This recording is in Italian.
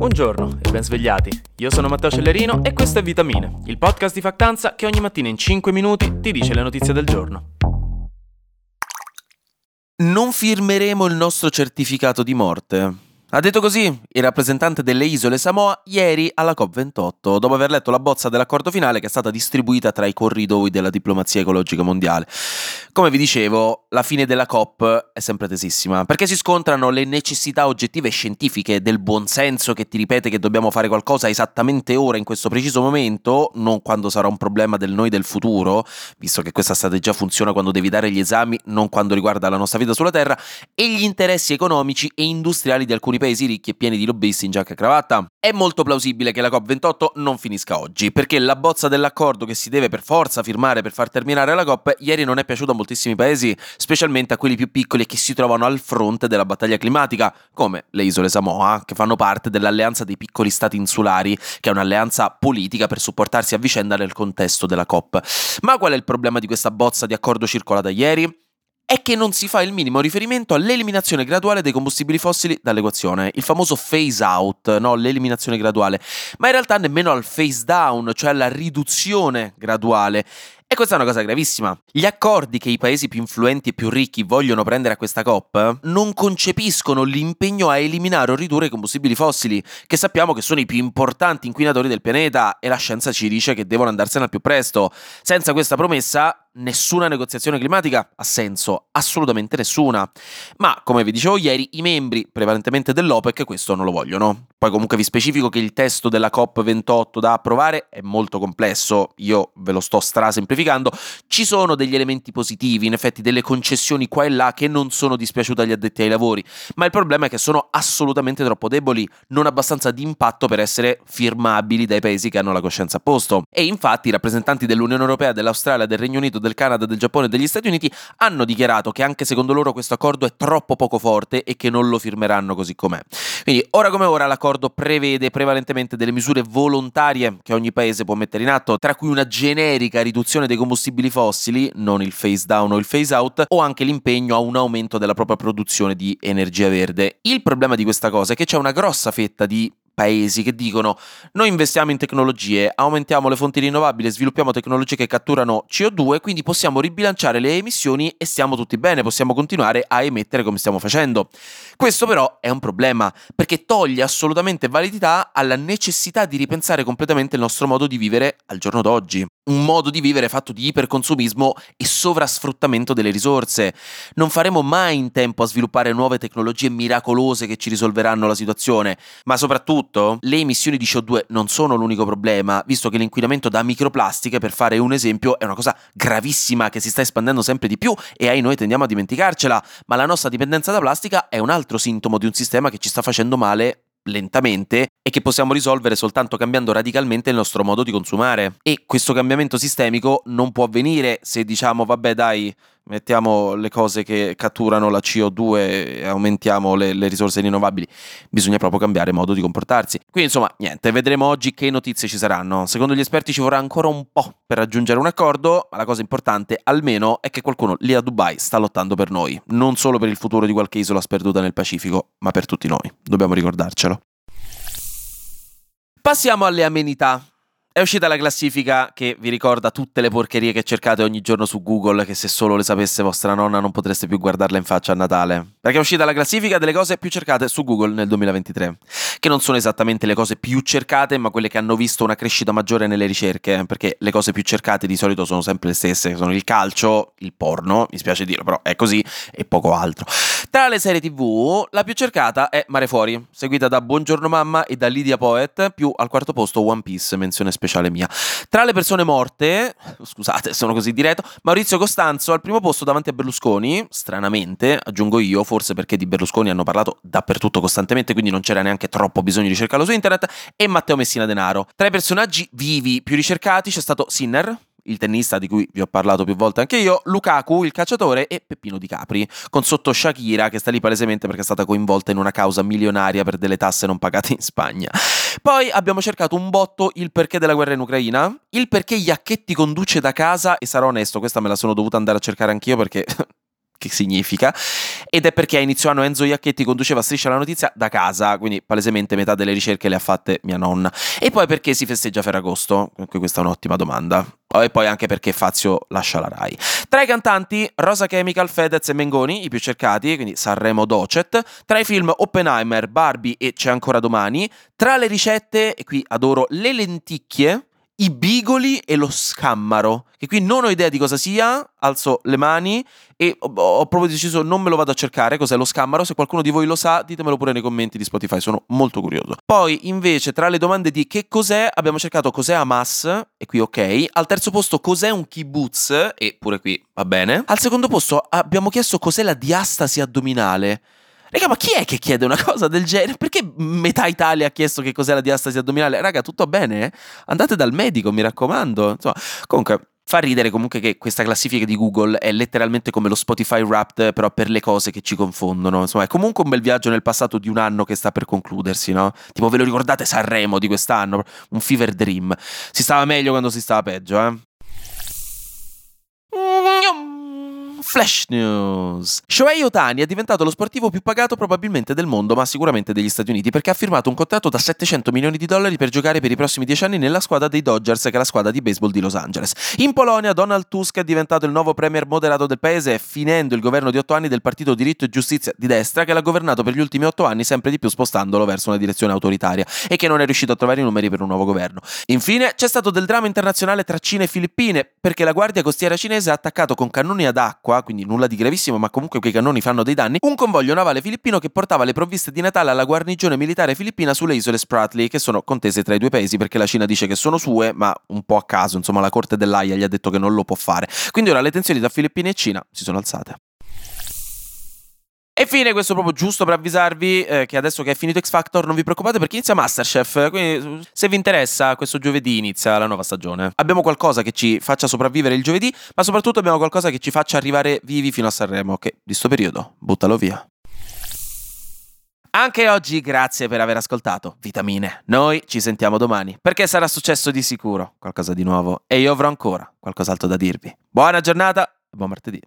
Buongiorno e ben svegliati. Io sono Matteo Cellerino e questo è Vitamine, il podcast di Factanza che ogni mattina in 5 minuti ti dice le notizie del giorno. Non firmeremo il nostro certificato di morte. Ha detto così il rappresentante delle isole Samoa ieri alla COP28, dopo aver letto la bozza dell'accordo finale che è stata distribuita tra i corridoi della diplomazia ecologica mondiale. Come vi dicevo, la fine della COP è sempre tesissima, perché si scontrano le necessità oggettive e scientifiche del buonsenso che ti ripete che dobbiamo fare qualcosa esattamente ora, in questo preciso momento, non quando sarà un problema del noi del futuro, visto che questa strategia funziona quando devi dare gli esami, non quando riguarda la nostra vita sulla Terra, e gli interessi economici e industriali di alcuni paesi ricchi e pieni di lobbisti in giacca e cravatta. È molto plausibile che la COP28 non finisca oggi, perché la bozza dell'accordo che si deve per forza firmare per far terminare la COP ieri non è piaciuta a moltissimi paesi, specialmente a quelli più piccoli e che si trovano al fronte della battaglia climatica, come le isole Samoa, che fanno parte dell'alleanza dei piccoli stati insulari, che è un'alleanza politica per supportarsi a vicenda nel contesto della COP. Ma qual è il problema di questa bozza di accordo circolata ieri? È che non si fa il minimo riferimento all'eliminazione graduale dei combustibili fossili dall'equazione, il famoso phase out, no? l'eliminazione graduale, ma in realtà nemmeno al phase down, cioè alla riduzione graduale. E questa è una cosa gravissima. Gli accordi che i paesi più influenti e più ricchi vogliono prendere a questa COP non concepiscono l'impegno a eliminare o ridurre i combustibili fossili, che sappiamo che sono i più importanti inquinatori del pianeta e la scienza ci dice che devono andarsene al più presto. Senza questa promessa nessuna negoziazione climatica ha senso, assolutamente nessuna. Ma, come vi dicevo ieri, i membri prevalentemente dell'OPEC questo non lo vogliono. Poi comunque vi specifico che il testo della COP28 da approvare è molto complesso, io ve lo sto strasemplificando, ci sono degli elementi positivi, in effetti delle concessioni qua e là che non sono dispiaciute agli addetti ai lavori, ma il problema è che sono assolutamente troppo deboli, non abbastanza di impatto per essere firmabili dai paesi che hanno la coscienza a posto. E infatti i rappresentanti dell'Unione Europea, dell'Australia, del Regno Unito, del Canada, del Giappone e degli Stati Uniti hanno dichiarato che anche secondo loro questo accordo è troppo poco forte e che non lo firmeranno così com'è. Quindi ora come ora l'accordo prevede prevalentemente delle misure volontarie che ogni paese può mettere in atto, tra cui una generica riduzione dei combustibili fossili, non il phase down o il phase out, o anche l'impegno a un aumento della propria produzione di energia verde. Il problema di questa cosa è che c'è una grossa fetta di paesi che dicono noi investiamo in tecnologie, aumentiamo le fonti rinnovabili, sviluppiamo tecnologie che catturano CO2, quindi possiamo ribilanciare le emissioni e stiamo tutti bene, possiamo continuare a emettere come stiamo facendo. Questo però è un problema perché toglie assolutamente validità alla necessità di ripensare completamente il nostro modo di vivere al giorno d'oggi un modo di vivere fatto di iperconsumismo e sovrasfruttamento delle risorse. Non faremo mai in tempo a sviluppare nuove tecnologie miracolose che ci risolveranno la situazione, ma soprattutto le emissioni di CO2 non sono l'unico problema, visto che l'inquinamento da microplastiche, per fare un esempio, è una cosa gravissima che si sta espandendo sempre di più e ai noi tendiamo a dimenticarcela, ma la nostra dipendenza da plastica è un altro sintomo di un sistema che ci sta facendo male lentamente e che possiamo risolvere soltanto cambiando radicalmente il nostro modo di consumare. E questo cambiamento sistemico non può avvenire se diciamo vabbè dai mettiamo le cose che catturano la CO2 e aumentiamo le, le, risorse rinnovabili, bisogna proprio cambiare modo di comportarsi. Quindi insomma, niente, vedremo oggi che notizie ci saranno. Secondo gli esperti ci vorrà ancora un po' per raggiungere un accordo, ma la cosa importante almeno è che qualcuno lì a Dubai sta lottando per noi, non solo per il futuro di qualche isola sperduta nel Pacifico, ma per tutti noi. Dobbiamo ricordarcelo. Passiamo alle amenità. È uscita la classifica che vi ricorda tutte le porcherie che cercate ogni giorno su Google, che se solo le sapesse vostra nonna non potreste più guardarla in faccia a Natale. Perché è uscita la classifica delle cose più cercate su Google nel 2023, che non sono esattamente le cose più cercate, ma quelle che hanno visto una crescita maggiore nelle ricerche, perché le cose più cercate di solito sono sempre le stesse, sono il calcio, il porno, mi spiace dirlo, però è così, e poco altro. Tra le serie TV, la più cercata è Mare Fuori, seguita da Buongiorno Mamma e da Lydia Poet, più al quarto posto One Piece, menzione speciale mia. Tra le persone morte, scusate, sono così diretto, Maurizio Costanzo al primo posto davanti a Berlusconi, stranamente, aggiungo io, forse perché di Berlusconi hanno parlato dappertutto costantemente, quindi non c'era neanche troppo bisogno di cercarlo su internet, e Matteo Messina Denaro. Tra i personaggi vivi più ricercati c'è stato Sinner, il tennista di cui vi ho parlato più volte anche io, Lukaku, il calciatore, e Peppino Di Capri, con sotto Shakira che sta lì palesemente perché è stata coinvolta in una causa milionaria per delle tasse non pagate in Spagna. Poi abbiamo cercato un botto il perché della guerra in Ucraina, il perché Iacchetti conduce da casa, e sarò onesto, questa me la sono dovuta andare a cercare anch'io perché che significa, ed è perché a inizio anno Enzo Iacchetti conduceva Striscia la notizia da casa, quindi palesemente metà delle ricerche le ha fatte mia nonna. E poi perché si festeggia Ferragosto? Questa è un'ottima domanda. E poi anche perché Fazio lascia la Rai. Tra i cantanti, Rosa Chemical, Fedez e Mengoni, i più cercati, quindi Sanremo Docet. Tra i film Oppenheimer, Barbie e C'è ancora domani. Tra le ricette, e qui adoro le lenticchie, i bigoli e lo scammaro, che qui non ho idea di cosa sia, alzo le mani e ho, proprio deciso non me lo vado a cercare cos'è lo scammaro, se qualcuno di voi lo sa ditemelo pure nei commenti di Spotify, sono molto curioso. Poi invece tra le domande di che cos'è abbiamo cercato cos'è Hamas, e qui ok, al terzo posto cos'è un kibbutz, e pure qui va bene, al secondo posto abbiamo chiesto cos'è la diastasi addominale. Raga, ma chi è che chiede una cosa del genere? Perché metà Italia ha chiesto che cos'è la diastasi addominale? Raga, tutto bene? Andate dal medico, mi raccomando. Insomma, comunque, fa ridere comunque che questa classifica di Google è letteralmente come lo Spotify Wrapped, però per le cose che ci confondono. Insomma, è comunque un bel viaggio nel passato di un anno che sta per concludersi, no? Tipo, ve lo ricordate Sanremo di quest'anno? Un fever dream. Si stava meglio quando si stava peggio, eh? Flash News. Shohei Otani è diventato lo sportivo più pagato probabilmente del mondo, ma sicuramente degli Stati Uniti, perché ha firmato un contratto da 700 milioni di dollari per giocare per i prossimi 10 anni nella squadra dei Dodgers, che è la squadra di baseball di Los Angeles. In Polonia, Donald Tusk è diventato il nuovo premier moderato del paese, finendo il governo di 8 anni del partito Diritto e Giustizia di destra, che l'ha governato per gli ultimi 8 anni, sempre di più spostandolo verso una direzione autoritaria, e che non è riuscito a trovare i numeri per un nuovo governo. Infine, c'è stato del dramma internazionale tra Cina e Filippine, perché la guardia costiera cinese ha attaccato con cannoni ad acqua quindi nulla di gravissimo, ma comunque quei cannoni fanno dei danni, un convoglio navale filippino che portava le provviste di Natale alla guarnigione militare filippina sulle isole Spratly, che sono contese tra i due paesi perché la Cina dice che sono sue, ma un po' a caso, insomma, la corte dell'AIA gli ha detto che non lo può fare. Quindi ora le tensioni tra Filippine e Cina si sono alzate. E fine, questo proprio giusto per avvisarvi eh, che adesso che è finito X Factor non vi preoccupate perché inizia Masterchef, quindi se vi interessa questo giovedì inizia la nuova stagione. Abbiamo qualcosa che ci faccia sopravvivere il giovedì, ma soprattutto abbiamo qualcosa che ci faccia arrivare vivi fino a Sanremo, che di sto periodo buttalo via. Anche oggi grazie per aver ascoltato Vitamine. Noi ci sentiamo domani perché sarà successo di sicuro qualcosa di nuovo e io avrò ancora qualcos'altro da dirvi. Buona giornata e buon martedì.